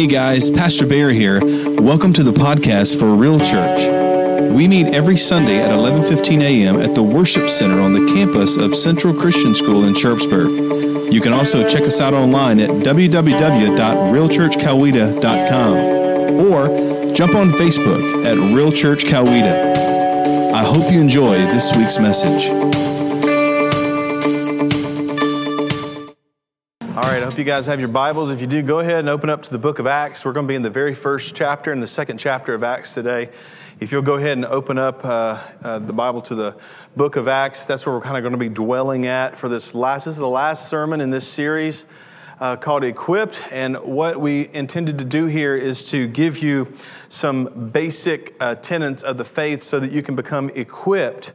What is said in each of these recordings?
Hey guys, Pastor Bear here. Welcome to the podcast for Real Church. We meet every Sunday at 11:15 a.m. at the Worship Center on the campus of Central Christian School in Sharpsburg. You can also check us out online at www.realchurchcoweta.com or jump on Facebook at Real Church Coweta. I hope you enjoy this week's message. Right, I hope you guys have your Bibles. If you do, go ahead and open up to the book of Acts. We're going to be in the very first chapter, and the second chapter of Acts today. If you'll go ahead and open up uh, uh, the Bible to the book of Acts, that's where we're kind of going to be dwelling at for this last. This is the last sermon in this series uh, called Equipped. And what we intended to do here is to give you some basic uh, tenets of the faith so that you can become equipped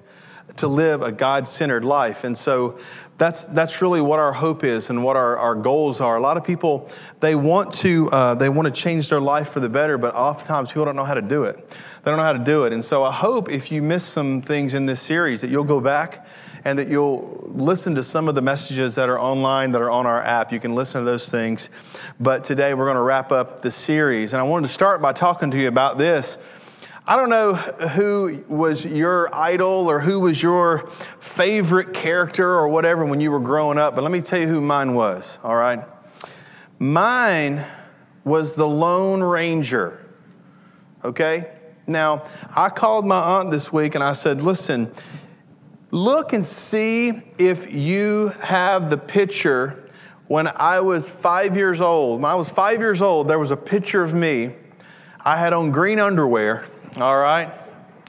to live a God centered life. And so that's, that's really what our hope is and what our, our goals are. A lot of people, they want, to, uh, they want to change their life for the better, but oftentimes people don't know how to do it. They don't know how to do it. And so I hope if you miss some things in this series that you'll go back and that you'll listen to some of the messages that are online, that are on our app. You can listen to those things. But today we're going to wrap up the series. And I wanted to start by talking to you about this. I don't know who was your idol or who was your favorite character or whatever when you were growing up, but let me tell you who mine was, all right? Mine was the Lone Ranger, okay? Now, I called my aunt this week and I said, listen, look and see if you have the picture when I was five years old. When I was five years old, there was a picture of me. I had on green underwear all right?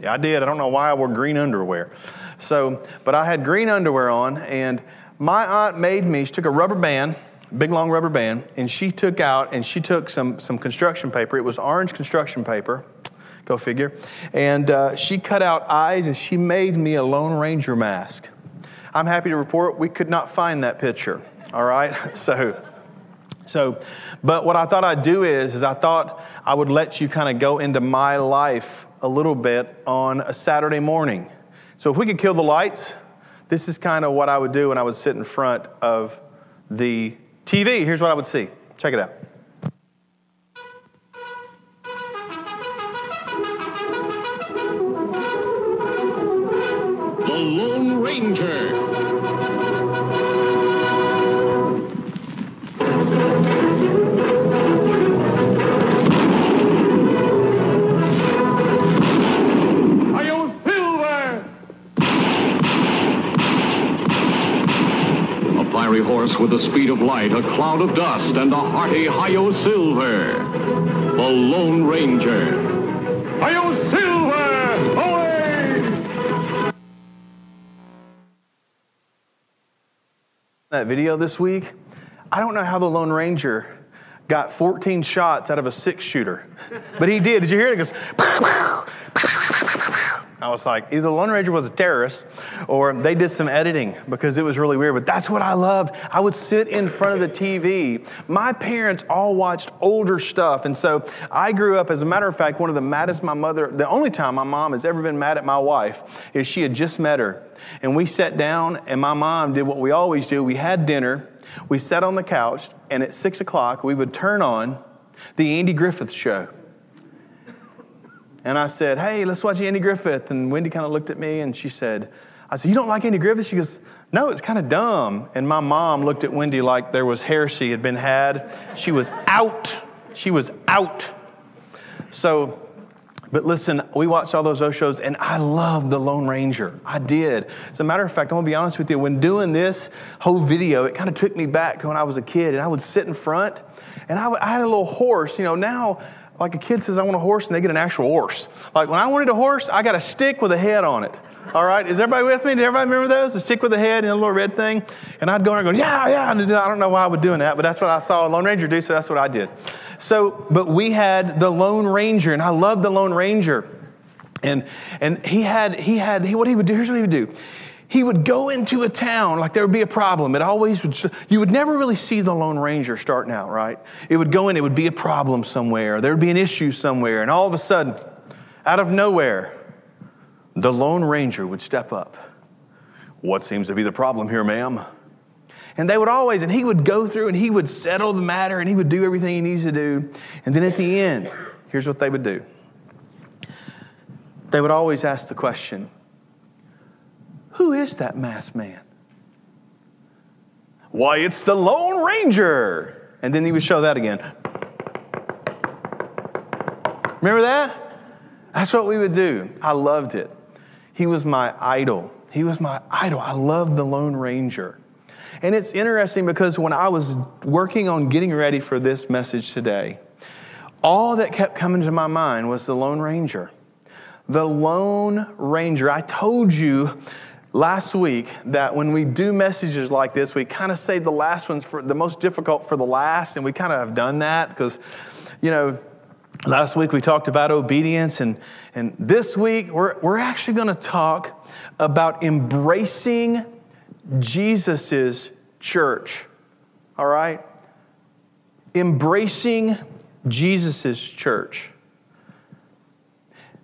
Yeah, I did. I don't know why I wore green underwear. So, but I had green underwear on, and my aunt made me, she took a rubber band, big long rubber band, and she took out and she took some, some construction paper. It was orange construction paper, go figure. And uh, she cut out eyes and she made me a Lone Ranger mask. I'm happy to report we could not find that picture, all right? So, so, but what I thought I'd do is, is I thought I would let you kind of go into my life a little bit on a Saturday morning. So if we could kill the lights, this is kind of what I would do when I would sit in front of the TV. Here's what I would see. Check it out. With the speed of light, a cloud of dust, and a hearty Hi-Yo Silver. The Lone Ranger. Hi-Yo Silver! Away! That video this week, I don't know how the Lone Ranger got 14 shots out of a six shooter, but he did. Did you hear it? It goes. I was like, either the Lone Ranger was a terrorist or they did some editing because it was really weird. But that's what I loved. I would sit in front of the TV. My parents all watched older stuff. And so I grew up, as a matter of fact, one of the maddest my mother, the only time my mom has ever been mad at my wife is she had just met her. And we sat down, and my mom did what we always do. We had dinner, we sat on the couch, and at six o'clock, we would turn on the Andy Griffith show. And I said, Hey, let's watch Andy Griffith. And Wendy kind of looked at me and she said, I said, You don't like Andy Griffith? She goes, No, it's kind of dumb. And my mom looked at Wendy like there was heresy had been had. She was out. She was out. So, but listen, we watched all those shows and I loved The Lone Ranger. I did. As a matter of fact, I'm gonna be honest with you, when doing this whole video, it kind of took me back to when I was a kid and I would sit in front and I, would, I had a little horse. You know, now like a kid says, I want a horse, and they get an actual horse. Like when I wanted a horse, I got a stick with a head on it. All right, is everybody with me? Did everybody remember those? A stick with a head and a little red thing? And I'd go around going, yeah, yeah. And I don't know why I was doing that, but that's what I saw a Lone Ranger do, so that's what I did. So, but we had the Lone Ranger, and I loved the Lone Ranger. And, and he had, he had, he, what he would do, here's what he would do he would go into a town like there would be a problem. It always would, you would never really see the Lone Ranger starting out, right? It would go in, it would be a problem somewhere, there would be an issue somewhere, and all of a sudden, out of nowhere, the Lone Ranger would step up. What seems to be the problem here, ma'am? And they would always, and he would go through and he would settle the matter and he would do everything he needs to do. And then at the end, here's what they would do they would always ask the question Who is that masked man? Why, it's the Lone Ranger. And then he would show that again. Remember that? That's what we would do. I loved it. He was my idol. He was my idol. I loved the Lone Ranger. And it's interesting because when I was working on getting ready for this message today, all that kept coming to my mind was the Lone Ranger. The Lone Ranger. I told you last week that when we do messages like this, we kind of say the last ones for the most difficult for the last, and we kind of have done that because, you know, last week we talked about obedience, and, and this week we're, we're actually going to talk about embracing Jesus's church. All right? Embracing Jesus's church.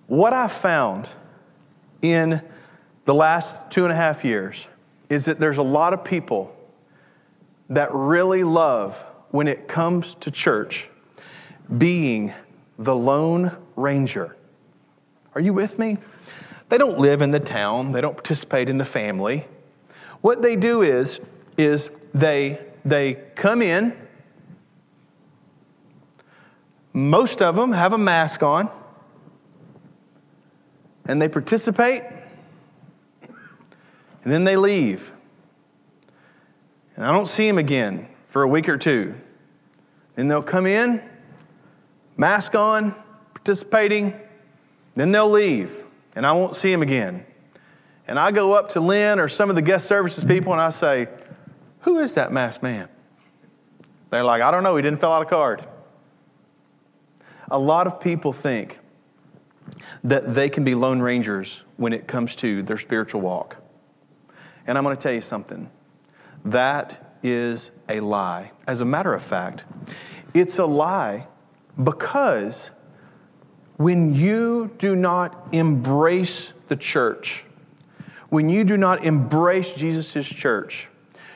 What I found in the last two and a half years is that there's a lot of people that really love when it comes to church being the Lone Ranger. Are you with me? They don't live in the town, they don't participate in the family. What they do is, is they, they come in, most of them have a mask on, and they participate, and then they leave. And I don't see them again for a week or two. Then they'll come in, mask on, participating, then they'll leave, and I won't see them again. And I go up to Lynn or some of the guest services people and I say, Who is that masked man? They're like, I don't know, he didn't fill out a card. A lot of people think that they can be lone rangers when it comes to their spiritual walk. And I'm going to tell you something. That is a lie. As a matter of fact, it's a lie because when you do not embrace the church, when you do not embrace Jesus' church,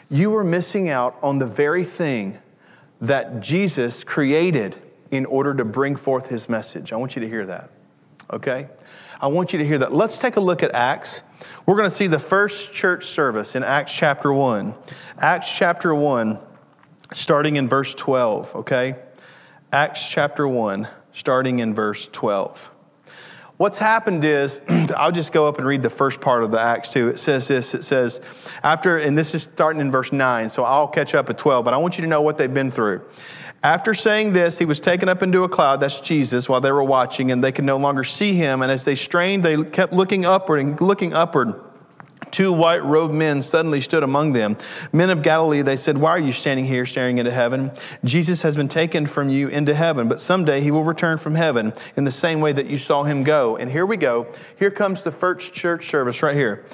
you are missing out on the very thing that Jesus created in order to bring forth his message. I want you to hear that. Okay? I want you to hear that. Let's take a look at Acts. We're going to see the first church service in Acts chapter 1. Acts chapter 1, starting in verse 12, okay? Acts chapter 1, starting in verse 12. What's happened is, I'll just go up and read the first part of the Acts 2. It says this it says, after, and this is starting in verse 9, so I'll catch up at 12, but I want you to know what they've been through. After saying this, he was taken up into a cloud, that's Jesus, while they were watching, and they could no longer see him. And as they strained, they kept looking upward and looking upward. Two white robed men suddenly stood among them. Men of Galilee, they said, Why are you standing here staring into heaven? Jesus has been taken from you into heaven, but someday he will return from heaven in the same way that you saw him go. And here we go. Here comes the first church service right here.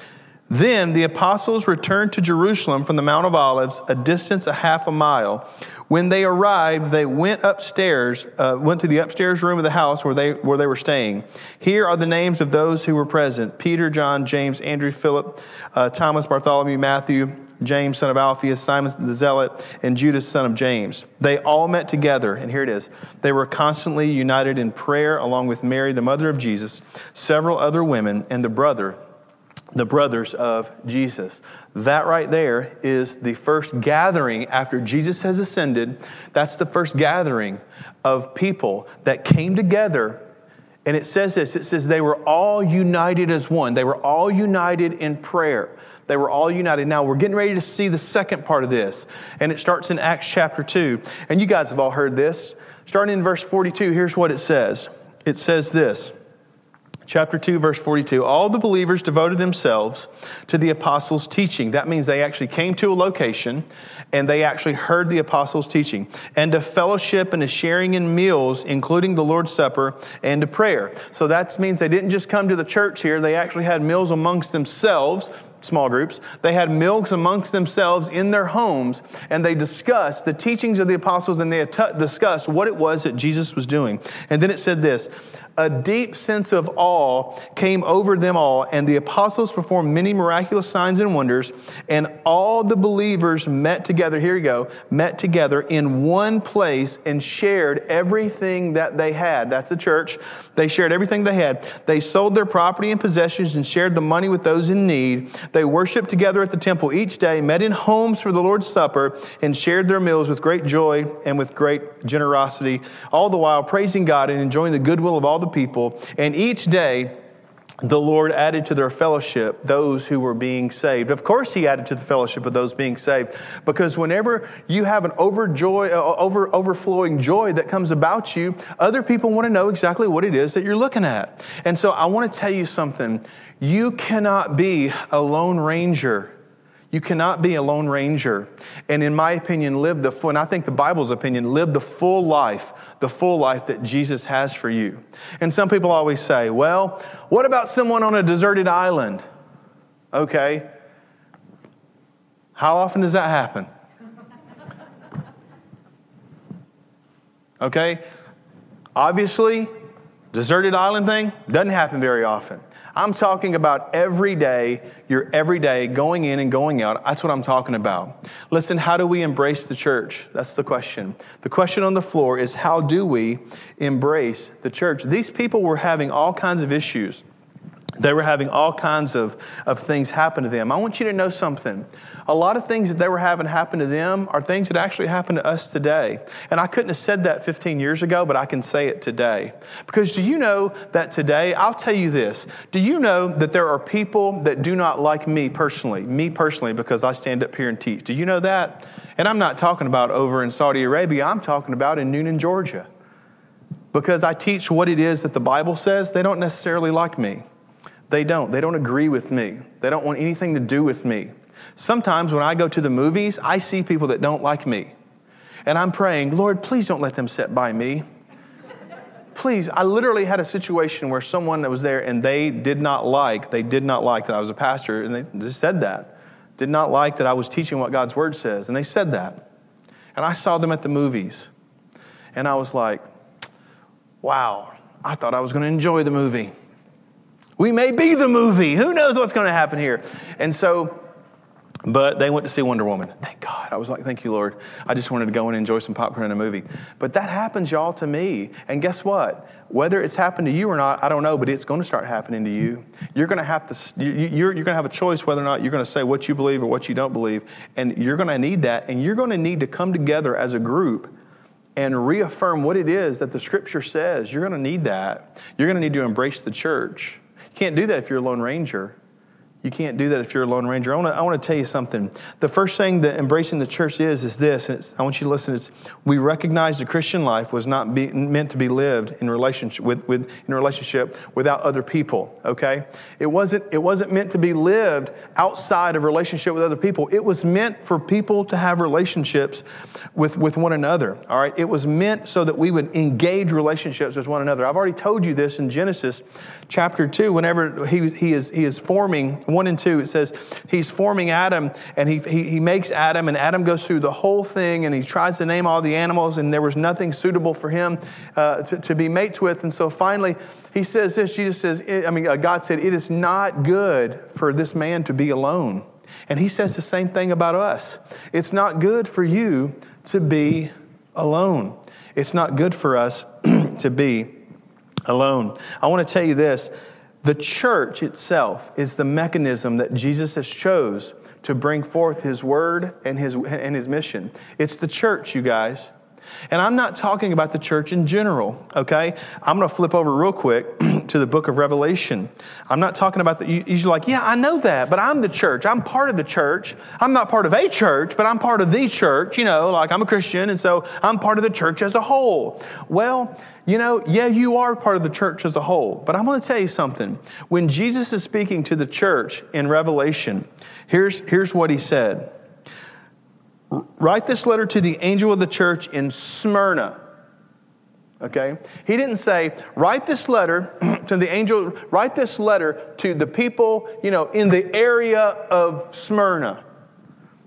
Then the apostles returned to Jerusalem from the Mount of Olives, a distance a half a mile. When they arrived, they went upstairs, uh, went to the upstairs room of the house where they, where they were staying. Here are the names of those who were present Peter, John, James, Andrew, Philip, uh, Thomas, Bartholomew, Matthew, James, son of Alphaeus, Simon the Zealot, and Judas, son of James. They all met together, and here it is. They were constantly united in prayer, along with Mary, the mother of Jesus, several other women, and the brother the brothers of Jesus. That right there is the first gathering after Jesus has ascended. That's the first gathering of people that came together. And it says this it says they were all united as one. They were all united in prayer. They were all united. Now we're getting ready to see the second part of this. And it starts in Acts chapter 2. And you guys have all heard this. Starting in verse 42, here's what it says it says this chapter 2 verse 42 all the believers devoted themselves to the apostles teaching. That means they actually came to a location and they actually heard the apostles teaching and to fellowship and to sharing in meals including the lord's supper and to prayer. So that means they didn't just come to the church here. They actually had meals amongst themselves small groups. They had meals amongst themselves in their homes, and they discussed the teachings of the apostles and they discussed what it was that Jesus was doing. And then it said this a deep sense of awe came over them all, and the apostles performed many miraculous signs and wonders, and all the believers met together. Here you go, met together in one place and shared everything that they had. That's the church. They shared everything they had. They sold their property and possessions and shared the money with those in need. They worshiped together at the temple each day, met in homes for the Lord's Supper, and shared their meals with great joy and with great generosity, all the while praising God and enjoying the goodwill of all the people. And each day, the Lord added to their fellowship those who were being saved. Of course, He added to the fellowship of those being saved, because whenever you have an overjoy, uh, over, overflowing joy that comes about you, other people want to know exactly what it is that you're looking at. And so, I want to tell you something. You cannot be a lone ranger you cannot be a lone ranger and, in my opinion, live the full, and I think the Bible's opinion, live the full life, the full life that Jesus has for you. And some people always say, well, what about someone on a deserted island? Okay. How often does that happen? Okay. Obviously, deserted island thing doesn't happen very often. I'm talking about every day, your every day going in and going out. That's what I'm talking about. Listen, how do we embrace the church? That's the question. The question on the floor is how do we embrace the church? These people were having all kinds of issues. They were having all kinds of, of things happen to them. I want you to know something. A lot of things that they were having happen to them are things that actually happen to us today. And I couldn't have said that 15 years ago, but I can say it today. Because do you know that today, I'll tell you this. Do you know that there are people that do not like me personally, me personally, because I stand up here and teach? Do you know that? And I'm not talking about over in Saudi Arabia, I'm talking about in Newnan, Georgia. Because I teach what it is that the Bible says, they don't necessarily like me. They don't. They don't agree with me. They don't want anything to do with me. Sometimes when I go to the movies, I see people that don't like me. And I'm praying, Lord, please don't let them sit by me. Please, I literally had a situation where someone that was there and they did not like, they did not like that I was a pastor, and they just said that. Did not like that I was teaching what God's word says, and they said that. And I saw them at the movies, and I was like, wow, I thought I was going to enjoy the movie. We may be the movie. Who knows what's going to happen here? And so but they went to see Wonder Woman. Thank God. I was like, thank you, Lord. I just wanted to go and enjoy some popcorn in a movie. But that happens, y'all, to me. And guess what? Whether it's happened to you or not, I don't know, but it's going to start happening to you. You're going to have to, you're, you're going to have a choice whether or not you're going to say what you believe or what you don't believe. And you're going to need that. And you're going to need to come together as a group and reaffirm what it is that the scripture says. You're going to need that. You're going to need to embrace the church. You can't do that if you're a Lone Ranger. You can't do that if you're a Lone Ranger. I want to, I tell you something. The first thing that embracing the church is, is this. I want you to listen. It's we recognize the Christian life was not be, meant to be lived in relationship with, with in relationship without other people. Okay, it wasn't it wasn't meant to be lived outside of relationship with other people. It was meant for people to have relationships with with one another. All right, it was meant so that we would engage relationships with one another. I've already told you this in Genesis chapter two. Whenever he he is he is forming 1 and 2, it says he's forming Adam and he, he, he makes Adam, and Adam goes through the whole thing and he tries to name all the animals, and there was nothing suitable for him uh, to, to be mates with. And so finally, he says this Jesus says, I mean, uh, God said, It is not good for this man to be alone. And he says the same thing about us. It's not good for you to be alone. It's not good for us to be alone. I want to tell you this the church itself is the mechanism that Jesus has chose to bring forth his word and his, and his mission. It's the church, you guys. And I'm not talking about the church in general, okay? I'm going to flip over real quick to the book of Revelation. I'm not talking about the, you, you're like, yeah, I know that, but I'm the church. I'm part of the church. I'm not part of a church, but I'm part of the church, you know, like I'm a Christian, and so I'm part of the church as a whole. Well, you know, yeah, you are part of the church as a whole, but I'm going to tell you something. When Jesus is speaking to the church in Revelation, here's, here's what he said Write this letter to the angel of the church in Smyrna. okay? He didn't say, write this letter to the angel, write this letter to the people, you know, in the area of Smyrna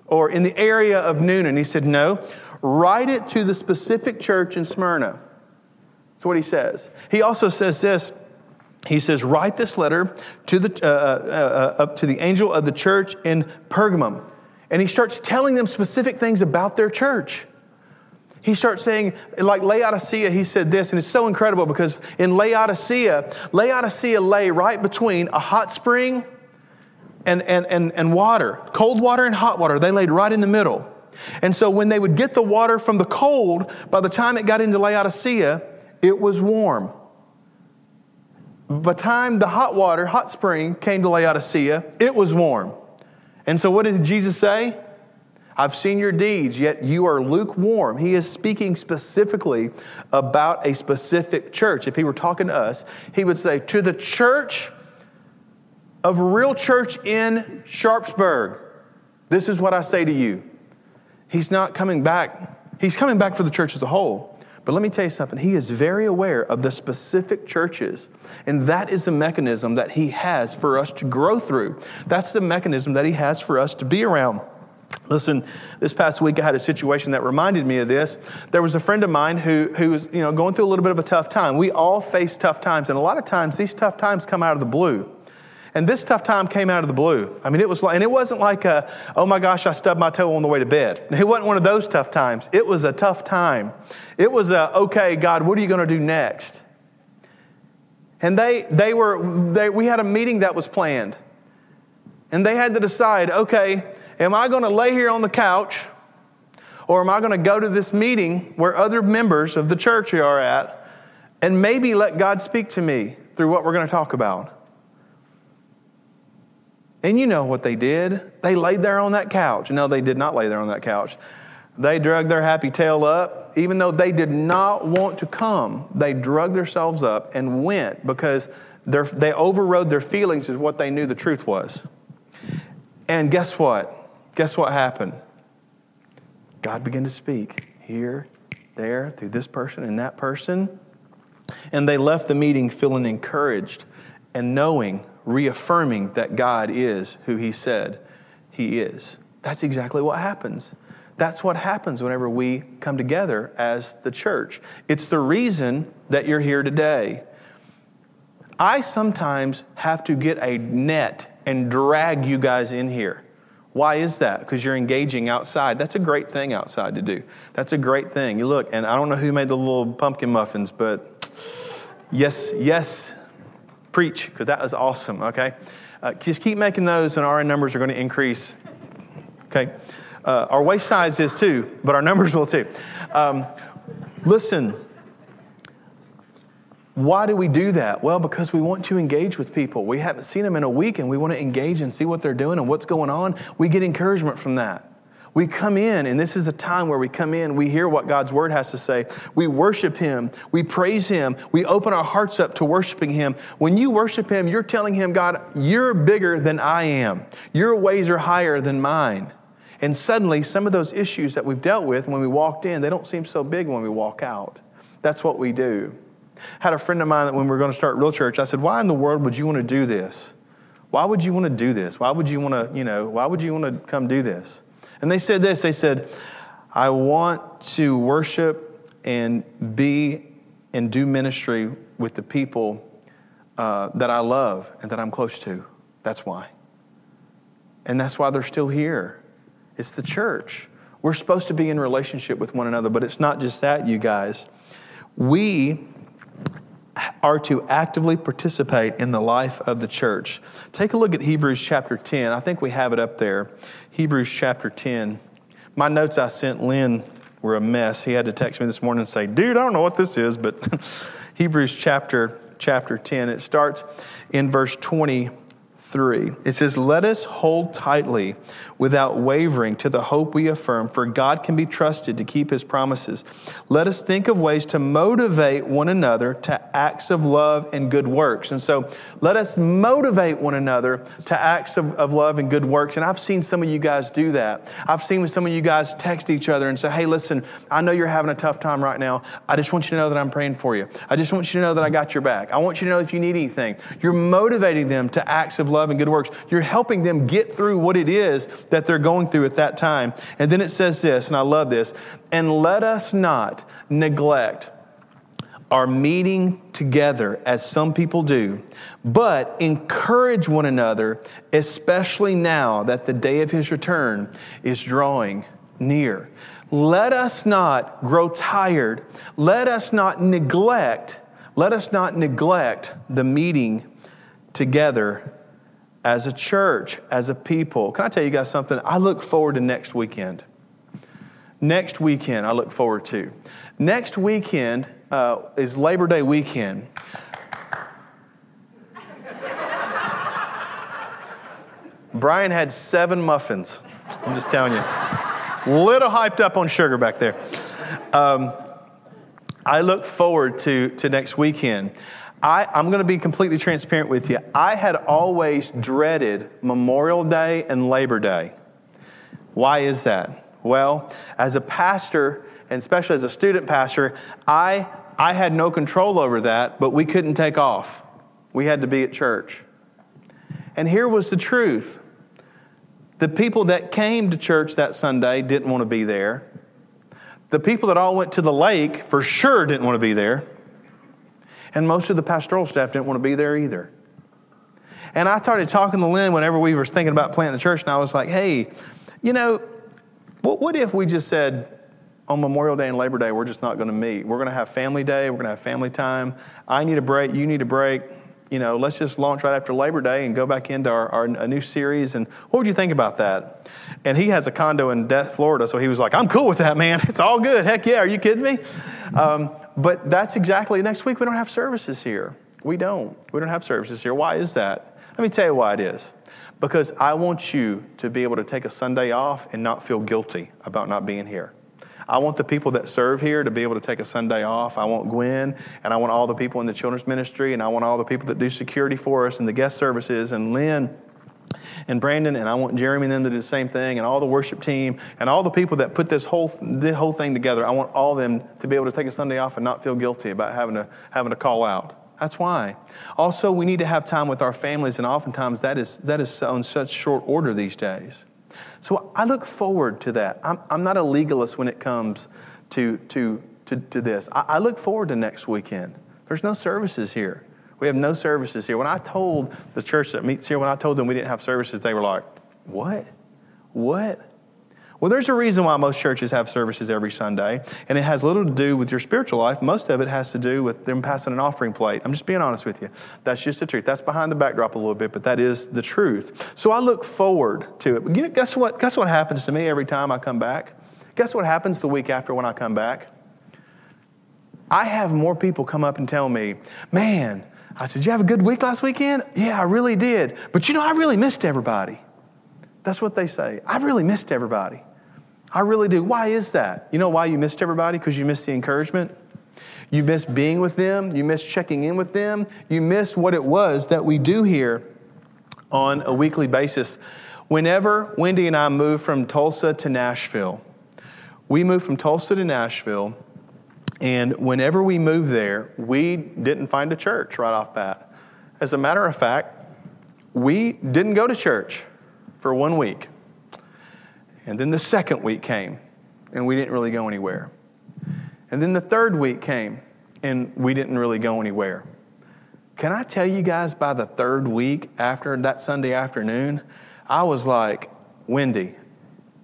or in the area of Newnan. He said, no, write it to the specific church in Smyrna. That's what he says. He also says this. He says, write this letter to the, uh, uh, uh, up to the angel of the church in Pergamum. And he starts telling them specific things about their church. He starts saying, like Laodicea, he said this, and it's so incredible because in Laodicea, Laodicea lay right between a hot spring and, and, and, and water, cold water and hot water. They laid right in the middle. And so when they would get the water from the cold, by the time it got into Laodicea, it was warm. By the time the hot water, hot spring came to Laodicea, it was warm. And so what did Jesus say? I've seen your deeds, yet you are lukewarm. He is speaking specifically about a specific church. If he were talking to us, he would say, To the church of real church in Sharpsburg, this is what I say to you. He's not coming back, he's coming back for the church as a whole. But let me tell you something. He is very aware of the specific churches, and that is the mechanism that he has for us to grow through. That's the mechanism that he has for us to be around. Listen, this past week I had a situation that reminded me of this. There was a friend of mine who, who was you know, going through a little bit of a tough time. We all face tough times, and a lot of times these tough times come out of the blue. And this tough time came out of the blue. I mean, it was like, and it wasn't like a, oh my gosh, I stubbed my toe on the way to bed. It wasn't one of those tough times. It was a tough time. It was a, okay, God, what are you going to do next? And they, they were, they, we had a meeting that was planned. And they had to decide, okay, am I going to lay here on the couch or am I going to go to this meeting where other members of the church are at and maybe let God speak to me through what we're going to talk about? And you know what they did. They laid there on that couch. No, they did not lay there on that couch. They drug their happy tail up. Even though they did not want to come, they drug themselves up and went because they overrode their feelings is what they knew the truth was. And guess what? guess what happened? God began to speak here, there, through this person and that person. And they left the meeting feeling encouraged and knowing, reaffirming that God is who He said He is. That's exactly what happens. That's what happens whenever we come together as the church. It's the reason that you're here today. I sometimes have to get a net and drag you guys in here. Why is that? Because you're engaging outside. That's a great thing outside to do. That's a great thing. You look, and I don't know who made the little pumpkin muffins, but yes, yes, preach, because that is awesome, okay? Uh, just keep making those, and our numbers are going to increase, okay? Uh, our waist size is too, but our numbers will too. Um, listen, why do we do that? Well, because we want to engage with people. We haven't seen them in a week and we want to engage and see what they're doing and what's going on. We get encouragement from that. We come in, and this is the time where we come in, we hear what God's word has to say. We worship Him, we praise Him, we open our hearts up to worshiping Him. When you worship Him, you're telling Him, God, you're bigger than I am, your ways are higher than mine. And suddenly, some of those issues that we've dealt with when we walked in, they don't seem so big when we walk out. That's what we do I had a friend of mine that when we were going to start Real Church, I said, Why in the world would you want to do this? Why would you want to do this? Why would you want to, you know, why would you want to come do this? And they said this they said, I want to worship and be and do ministry with the people uh, that I love and that I'm close to. That's why. And that's why they're still here. It's the church. We're supposed to be in relationship with one another, but it's not just that, you guys. We are to actively participate in the life of the church. Take a look at Hebrews chapter 10. I think we have it up there. Hebrews chapter 10. My notes I sent Lynn were a mess. He had to text me this morning and say, Dude, I don't know what this is, but Hebrews chapter, chapter 10. It starts in verse 23. It says, Let us hold tightly without wavering to the hope we affirm, for God can be trusted to keep his promises. Let us think of ways to motivate one another to acts of love and good works. And so let us motivate one another to acts of, of love and good works. And I've seen some of you guys do that. I've seen some of you guys text each other and say, Hey, listen, I know you're having a tough time right now. I just want you to know that I'm praying for you. I just want you to know that I got your back. I want you to know if you need anything. You're motivating them to acts of love love and good works. You're helping them get through what it is that they're going through at that time. And then it says this, and I love this, and let us not neglect our meeting together as some people do, but encourage one another, especially now that the day of his return is drawing near. Let us not grow tired. Let us not neglect, let us not neglect the meeting together as a church, as a people. Can I tell you guys something? I look forward to next weekend. Next weekend, I look forward to. Next weekend uh, is Labor Day weekend. Brian had seven muffins. I'm just telling you. Little hyped up on sugar back there. Um, I look forward to, to next weekend. I, I'm going to be completely transparent with you. I had always dreaded Memorial Day and Labor Day. Why is that? Well, as a pastor, and especially as a student pastor, I, I had no control over that, but we couldn't take off. We had to be at church. And here was the truth the people that came to church that Sunday didn't want to be there. The people that all went to the lake for sure didn't want to be there. And most of the pastoral staff didn't want to be there either. And I started talking to Lynn whenever we were thinking about planting the church, and I was like, hey, you know, what, what if we just said on Memorial Day and Labor Day, we're just not going to meet? We're going to have family day, we're going to have family time. I need a break, you need a break. You know, let's just launch right after Labor Day and go back into our, our a new series. And what would you think about that? And he has a condo in Florida, so he was like, I'm cool with that, man. It's all good. Heck yeah, are you kidding me? Um, but that's exactly, next week we don't have services here. We don't. We don't have services here. Why is that? Let me tell you why it is. Because I want you to be able to take a Sunday off and not feel guilty about not being here. I want the people that serve here to be able to take a Sunday off. I want Gwen, and I want all the people in the children's ministry, and I want all the people that do security for us and the guest services, and Lynn and Brandon, and I want Jeremy and them to do the same thing, and all the worship team, and all the people that put this whole this whole thing together. I want all of them to be able to take a Sunday off and not feel guilty about having to having to call out. That's why. Also, we need to have time with our families, and oftentimes that is that is on such short order these days. So I look forward to that. I'm, I'm not a legalist when it comes to to to, to this. I, I look forward to next weekend. There's no services here. We have no services here. When I told the church that meets here, when I told them we didn't have services, they were like, What? What? Well, there's a reason why most churches have services every Sunday, and it has little to do with your spiritual life. Most of it has to do with them passing an offering plate. I'm just being honest with you. That's just the truth. That's behind the backdrop a little bit, but that is the truth. So I look forward to it. You know, guess what? Guess what happens to me every time I come back? Guess what happens the week after when I come back? I have more people come up and tell me, man, I said, Did you have a good week last weekend? Yeah, I really did. But you know, I really missed everybody. That's what they say. I really missed everybody. I really do. Why is that? You know why you missed everybody? Because you missed the encouragement. You missed being with them. You missed checking in with them. You missed what it was that we do here on a weekly basis. Whenever Wendy and I moved from Tulsa to Nashville, we moved from Tulsa to Nashville and whenever we moved there, we didn't find a church right off bat. As a matter of fact, we didn't go to church for one week. And then the second week came, and we didn't really go anywhere. And then the third week came, and we didn't really go anywhere. Can I tell you guys by the third week after that Sunday afternoon, I was like, Wendy,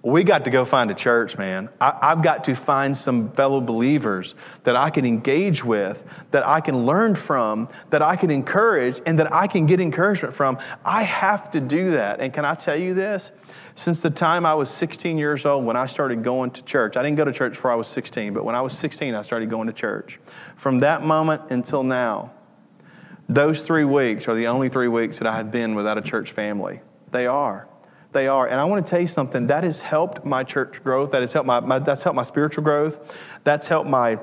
we got to go find a church, man. I, have got to find some fellow believers that I can engage with, that I can learn from, that I can encourage, and that I can get encouragement from. I have to do that. And can I tell you this? Since the time I was 16 years old, when I started going to church, I didn't go to church before I was 16, but when I was 16, I started going to church. From that moment until now, those three weeks are the only three weeks that I have been without a church family. They are. They are. And I want to tell you something that has helped my church growth. That has helped my, my that's helped my spiritual growth. That's helped my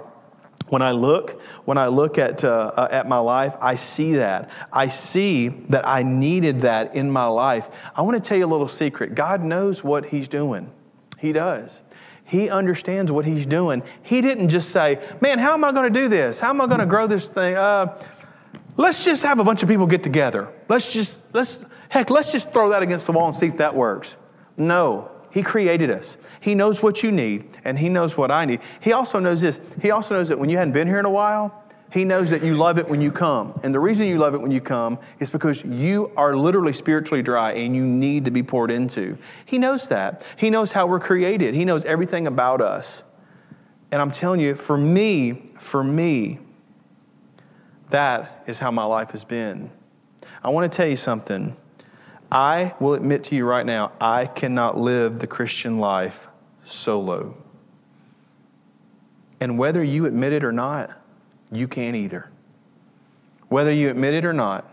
when I look, when I look at, uh, uh, at my life, I see that. I see that I needed that in my life. I want to tell you a little secret. God knows what He's doing. He does. He understands what He's doing. He didn't just say, Man, how am I going to do this? How am I going to grow this thing? Uh, let's just have a bunch of people get together. Let's just, let's, heck, let's just throw that against the wall and see if that works. No, He created us. He knows what you need, and He knows what I need. He also knows this. He also knows that when you hadn't been here in a while, He knows that you love it when you come. And the reason you love it when you come is because you are literally spiritually dry and you need to be poured into. He knows that. He knows how we're created, He knows everything about us. And I'm telling you, for me, for me, that is how my life has been. I want to tell you something. I will admit to you right now, I cannot live the Christian life solo. And whether you admit it or not, you can't either. Whether you admit it or not,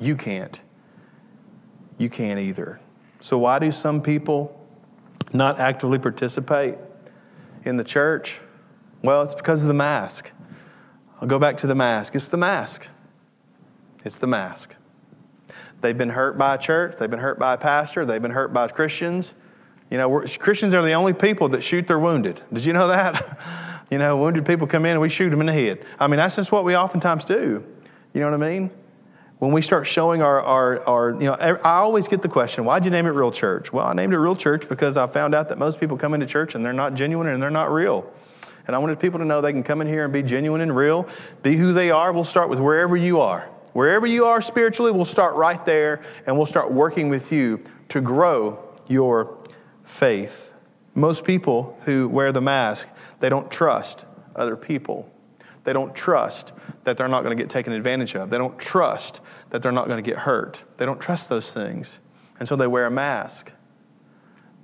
you can't. You can't either. So, why do some people not actively participate in the church? Well, it's because of the mask. I'll go back to the mask. It's the mask. It's the mask. They've been hurt by a church, they've been hurt by a pastor, they've been hurt by Christians. You know, Christians are the only people that shoot their wounded. Did you know that? you know, wounded people come in and we shoot them in the head. I mean, that's just what we oftentimes do. You know what I mean? When we start showing our, our, our, you know, I always get the question, why'd you name it Real Church? Well, I named it Real Church because I found out that most people come into church and they're not genuine and they're not real. And I wanted people to know they can come in here and be genuine and real, be who they are. We'll start with wherever you are. Wherever you are spiritually, we'll start right there and we'll start working with you to grow your faith. Most people who wear the mask, they don't trust other people. They don't trust that they're not going to get taken advantage of. They don't trust that they're not going to get hurt. They don't trust those things. And so they wear a mask.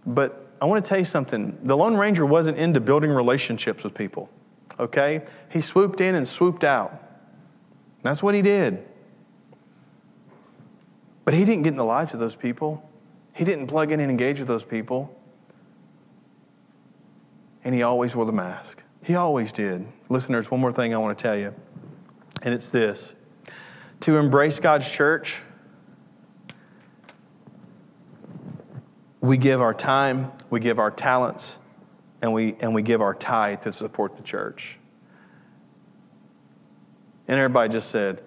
But I want to tell you something. The Lone Ranger wasn't into building relationships with people, okay? He swooped in and swooped out. That's what he did. But he didn't get in the lives of those people. He didn't plug in and engage with those people. And he always wore the mask. He always did. Listeners, one more thing I want to tell you, and it's this to embrace God's church, we give our time, we give our talents, and we, and we give our tithe to support the church. And everybody just said,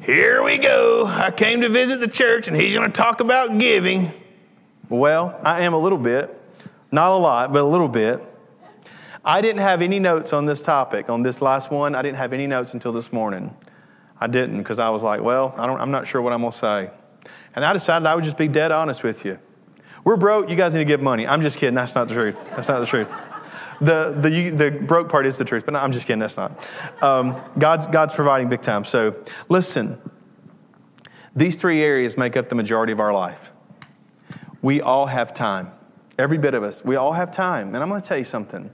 here we go. I came to visit the church and he's going to talk about giving. Well, I am a little bit. Not a lot, but a little bit. I didn't have any notes on this topic, on this last one. I didn't have any notes until this morning. I didn't because I was like, well, I I'm not sure what I'm going to say. And I decided I would just be dead honest with you. We're broke. You guys need to give money. I'm just kidding. That's not the truth. That's not the truth. The, the, the broke part is the truth, but no, I'm just kidding. That's not. Um, God's, God's providing big time. So listen, these three areas make up the majority of our life. We all have time. Every bit of us. We all have time. And I'm going to tell you something.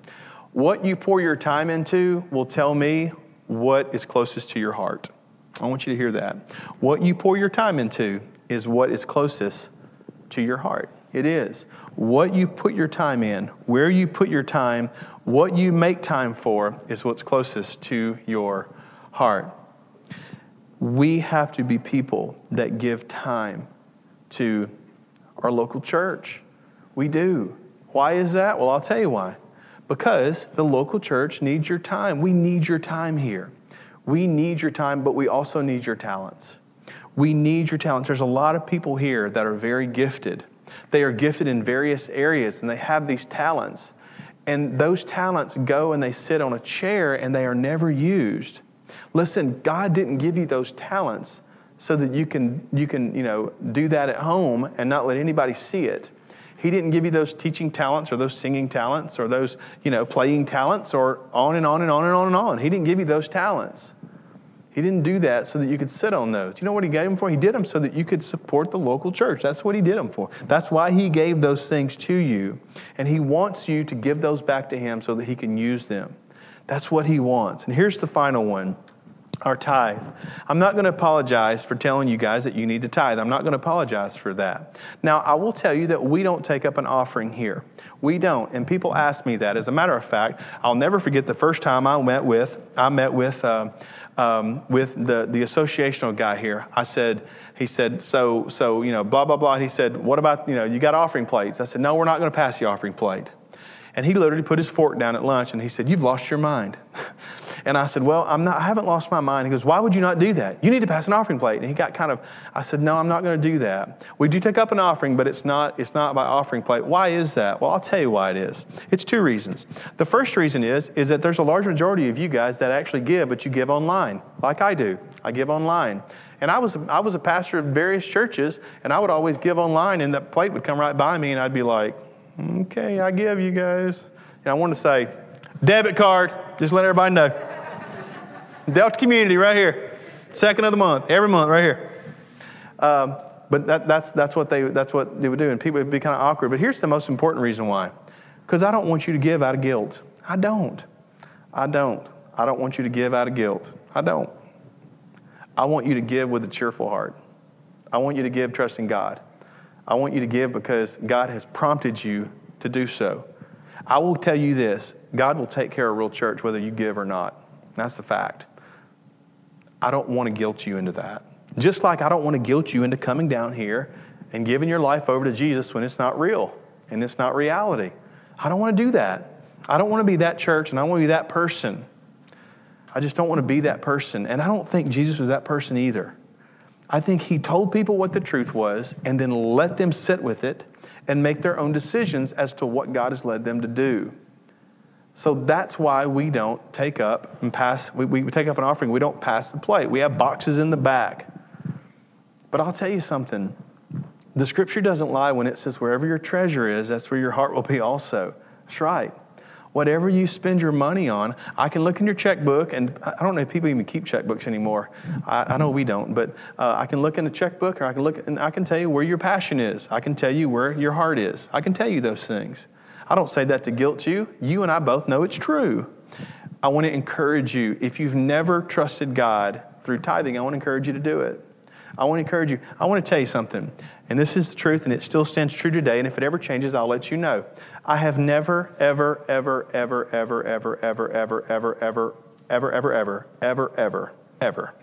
What you pour your time into will tell me what is closest to your heart. I want you to hear that. What you pour your time into is what is closest to your heart. It is. What you put your time in, where you put your time, what you make time for is what's closest to your heart. We have to be people that give time to our local church. We do. Why is that? Well, I'll tell you why. Because the local church needs your time. We need your time here. We need your time, but we also need your talents. We need your talents. There's a lot of people here that are very gifted they are gifted in various areas and they have these talents. And those talents go and they sit on a chair and they are never used. Listen, God didn't give you those talents so that you can, you can you know, do that at home and not let anybody see it. He didn't give you those teaching talents or those singing talents or those, you know, playing talents or on and on and on and on and on. He didn't give you those talents. He didn't do that so that you could sit on those. You know what he gave them for? He did them so that you could support the local church. That's what he did them for. That's why he gave those things to you. And he wants you to give those back to him so that he can use them. That's what he wants. And here's the final one our tithe. I'm not going to apologize for telling you guys that you need to tithe. I'm not going to apologize for that. Now, I will tell you that we don't take up an offering here. We don't. And people ask me that. As a matter of fact, I'll never forget the first time I met with, I met with, uh, um, with the, the associational guy here. I said, he said, so, so, you know, blah, blah, blah. And he said, what about, you know, you got offering plates? I said, no, we're not going to pass the offering plate. And he literally put his fork down at lunch and he said, you've lost your mind. And I said, Well, I'm not, I haven't lost my mind. He goes, Why would you not do that? You need to pass an offering plate. And he got kind of, I said, No, I'm not going to do that. We do take up an offering, but it's not, it's not by offering plate. Why is that? Well, I'll tell you why it is. It's two reasons. The first reason is, is that there's a large majority of you guys that actually give, but you give online, like I do. I give online. And I was, I was a pastor of various churches, and I would always give online, and the plate would come right by me, and I'd be like, okay, I give you guys. And I wanted to say, debit card, just let everybody know. Delta Community right here. Second of the month, every month right here. Um, but that, that's, that's, what they, that's what they would do. And people would be kind of awkward. But here's the most important reason why. Because I don't want you to give out of guilt. I don't. I don't. I don't want you to give out of guilt. I don't. I want you to give with a cheerful heart. I want you to give trusting God. I want you to give because God has prompted you to do so. I will tell you this God will take care of real church whether you give or not. That's the fact. I don't want to guilt you into that. Just like I don't want to guilt you into coming down here and giving your life over to Jesus when it's not real and it's not reality. I don't want to do that. I don't want to be that church and I want to be that person. I just don't want to be that person. And I don't think Jesus was that person either. I think he told people what the truth was and then let them sit with it and make their own decisions as to what God has led them to do. So that's why we don't take up and pass, we, we take up an offering, we don't pass the plate. We have boxes in the back. But I'll tell you something the scripture doesn't lie when it says, wherever your treasure is, that's where your heart will be also. That's right. Whatever you spend your money on, I can look in your checkbook, and I don't know if people even keep checkbooks anymore. I, I know we don't, but uh, I can look in the checkbook, or I can look, and I can tell you where your passion is. I can tell you where your heart is. I can tell you those things. I don't say that to guilt you. You and I both know it's true. I want to encourage you. If you've never trusted God through tithing, I want to encourage you to do it. I want to encourage you. I want to tell you something. And this is the truth, and it still stands true today. And if it ever changes, I'll let you know. I have never, ever, ever, ever, ever, ever, ever, ever, ever, ever, ever, ever, ever, ever, ever, ever,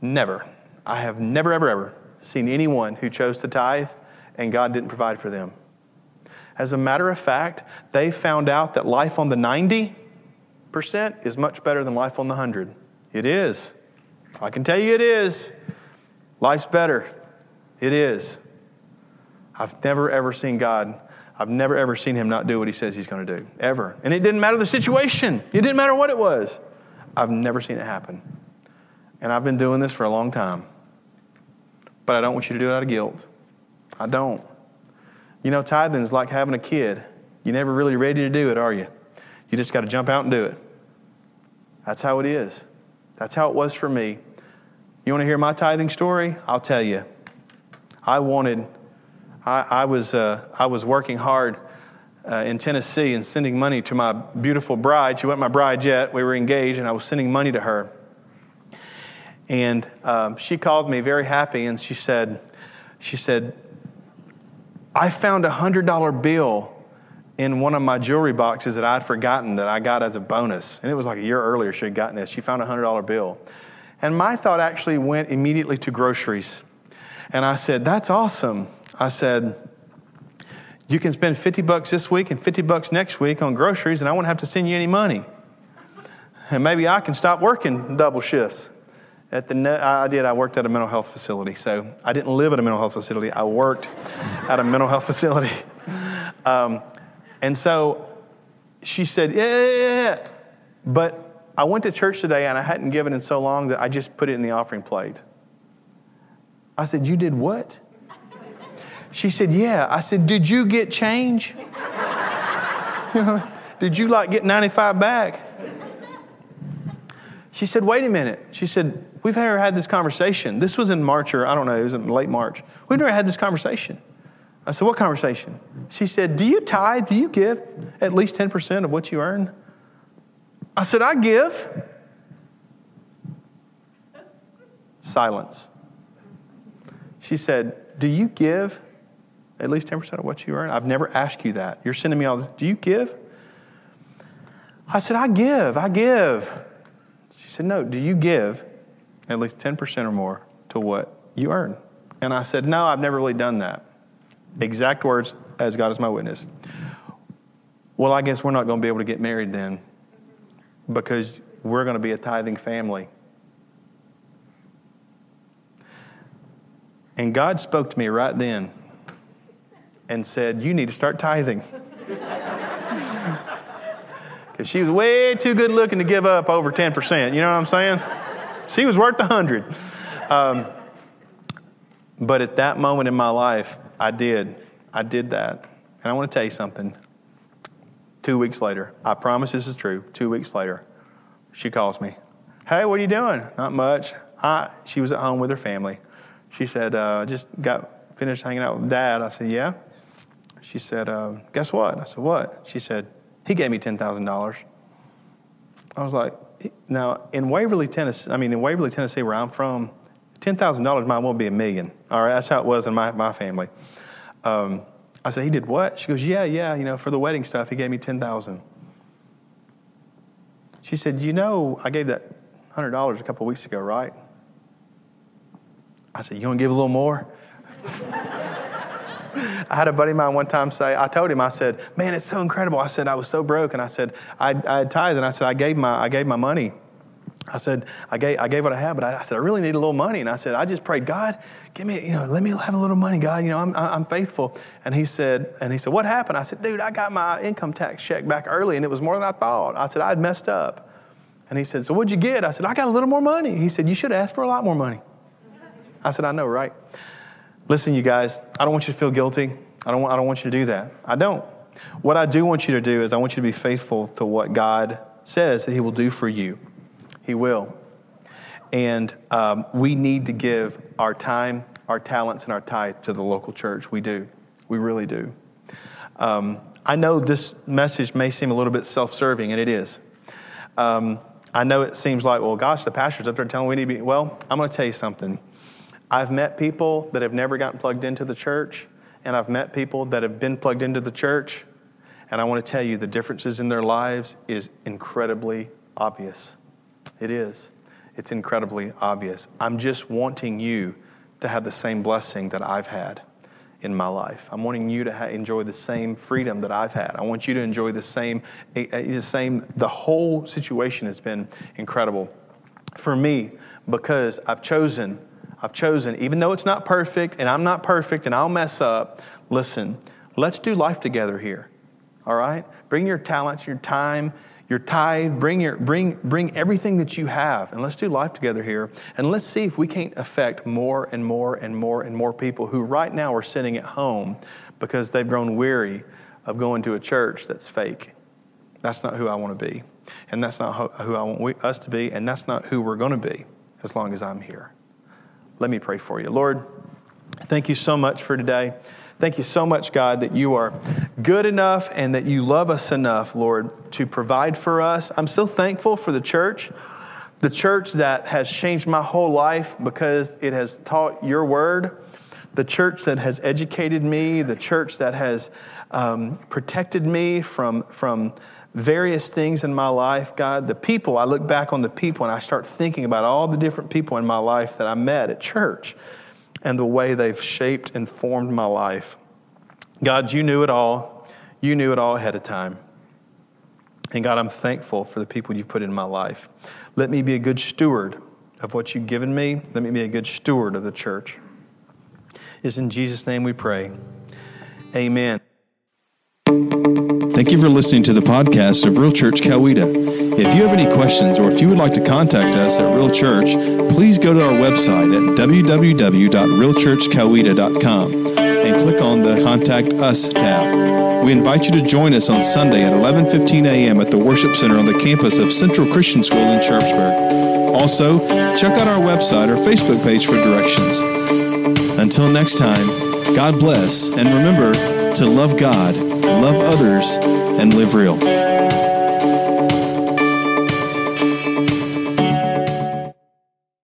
never. I have never, ever, ever seen anyone who chose to tithe and God didn't provide for them. As a matter of fact, they found out that life on the 90% is much better than life on the 100. It is. I can tell you it is. Life's better. It is. I've never ever seen God, I've never ever seen Him not do what He says He's going to do. Ever. And it didn't matter the situation, it didn't matter what it was. I've never seen it happen. And I've been doing this for a long time. But I don't want you to do it out of guilt. I don't. You know, tithing is like having a kid. You're never really ready to do it, are you? You just got to jump out and do it. That's how it is. That's how it was for me. You want to hear my tithing story? I'll tell you. I wanted, I, I was, uh, I was working hard uh, in Tennessee and sending money to my beautiful bride. She wasn't my bride yet. We were engaged, and I was sending money to her. And um, she called me very happy, and she said, she said, I found a $100 bill in one of my jewelry boxes that I'd forgotten that I got as a bonus. And it was like a year earlier she had gotten this. She found a $100 bill. And my thought actually went immediately to groceries. And I said, That's awesome. I said, You can spend 50 bucks this week and 50 bucks next week on groceries, and I won't have to send you any money. And maybe I can stop working double shifts. At the, I did. I worked at a mental health facility. So I didn't live at a mental health facility. I worked at a mental health facility. Um, and so she said, yeah, yeah, yeah. But I went to church today and I hadn't given in so long that I just put it in the offering plate. I said, You did what? She said, Yeah. I said, Did you get change? did you like get 95 back? She said, Wait a minute. She said, We've never had this conversation. This was in March or I don't know, it was in late March. We've never had this conversation. I said, What conversation? She said, Do you tithe? Do you give at least 10% of what you earn? I said, I give. Silence. She said, Do you give at least 10% of what you earn? I've never asked you that. You're sending me all this. Do you give? I said, I give, I give. She said, No, do you give at least 10% or more to what you earn? And I said, No, I've never really done that. Exact words, as God is my witness. Well, I guess we're not going to be able to get married then because we're going to be a tithing family. And God spoke to me right then and said, You need to start tithing. Because she was way too good looking to give up over 10%. You know what I'm saying? She was worth a 100. Um, but at that moment in my life, I did. I did that. And I want to tell you something. Two weeks later, I promise this is true. Two weeks later, she calls me. Hey, what are you doing? Not much. I, she was at home with her family. She said, uh, just got finished hanging out with dad. I said, yeah. She said, uh, guess what? I said, what? She said, he gave me $10,000. I was like, now in Waverly, Tennessee, I mean, in Waverly, Tennessee, where I'm from, $10,000 might well be a million. All right, that's how it was in my, my family. Um, I said, he did what? She goes, yeah, yeah, you know, for the wedding stuff, he gave me 10000 She said, you know, I gave that $100 a couple weeks ago, right? I said, you want to give a little more? I had a buddy of mine one time say, I told him, I said, man, it's so incredible. I said, I was so broke. And I said, I, I had tithes. And I said, I gave my, I gave my money. I said, I gave, I gave what I had, but I, I, said, I really need a little money. And I said, I just prayed, God, give me, you know, let me have a little money, God. You know, I'm, I'm faithful. And he said, and he said, what happened? I said, dude, I got my income tax check back early and it was more than I thought. I said, I'd messed up. And he said, so what'd you get? I said, I got a little more money. He said, you should asked for a lot more money. I said, I know, right? Listen, you guys, I don't want you to feel guilty. I don't, want, I don't want you to do that. I don't. What I do want you to do is I want you to be faithful to what God says that He will do for you. He will. And um, we need to give our time, our talents, and our tithe to the local church. We do. We really do. Um, I know this message may seem a little bit self serving, and it is. Um, I know it seems like, well, gosh, the pastor's up there telling we need to be. Well, I'm going to tell you something. I've met people that have never gotten plugged into the church, and I've met people that have been plugged into the church, and I want to tell you the differences in their lives is incredibly obvious. It is. It's incredibly obvious. I'm just wanting you to have the same blessing that I've had in my life. I'm wanting you to ha- enjoy the same freedom that I've had. I want you to enjoy the same, eh, eh, the same. The whole situation has been incredible for me because I've chosen I've chosen, even though it's not perfect and I'm not perfect and I'll mess up, listen, let's do life together here. All right? Bring your talents, your time, your tithe, bring, your, bring, bring everything that you have, and let's do life together here. And let's see if we can't affect more and more and more and more people who right now are sitting at home because they've grown weary of going to a church that's fake. That's not who I want to be. And that's not who I want us to be, and that's not who we're going to be as long as I'm here. Let me pray for you. Lord, thank you so much for today. Thank you so much, God, that you are good enough and that you love us enough, Lord, to provide for us. I'm so thankful for the church, the church that has changed my whole life because it has taught your word, the church that has educated me, the church that has um, protected me from, from various things in my life, God, the people, I look back on the people and I start thinking about all the different people in my life that I met at church and the way they've shaped and formed my life. God, you knew it all. You knew it all ahead of time. And God, I'm thankful for the people you've put in my life. Let me be a good steward of what you've given me. Let me be a good steward of the church. It's in Jesus' name we pray. Amen. Thank you for listening to the podcast of Real Church Coweta. If you have any questions or if you would like to contact us at Real Church, please go to our website at www.realchurchcoweta.com and click on the Contact Us tab. We invite you to join us on Sunday at 11:15 a.m. at the Worship Center on the campus of Central Christian School in Sharpsburg. Also, check out our website or Facebook page for directions. Until next time, God bless, and remember to love God love others, and live real.